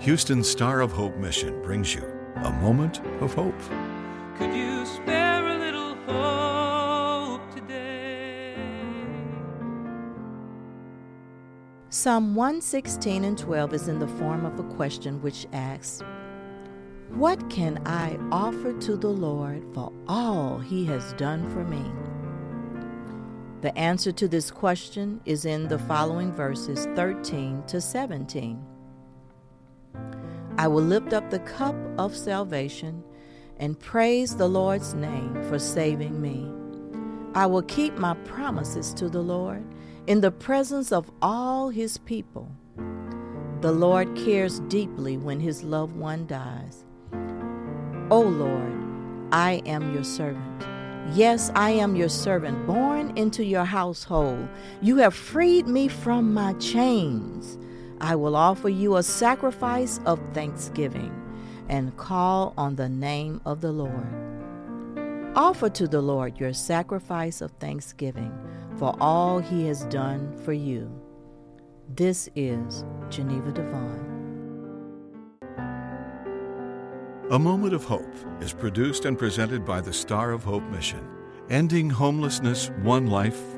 Houston Star of Hope Mission brings you a moment of hope. Could you spare a little hope today? Psalm 116 and 12 is in the form of a question which asks, What can I offer to the Lord for all he has done for me? The answer to this question is in the following verses 13 to 17. I will lift up the cup of salvation and praise the Lord's name for saving me. I will keep my promises to the Lord in the presence of all his people. The Lord cares deeply when his loved one dies. O Lord, I am your servant. Yes, I am your servant, born into your household. You have freed me from my chains. I will offer you a sacrifice of thanksgiving and call on the name of the Lord. Offer to the Lord your sacrifice of thanksgiving for all he has done for you. This is Geneva Devine. A Moment of Hope is produced and presented by the Star of Hope Mission, ending homelessness one life,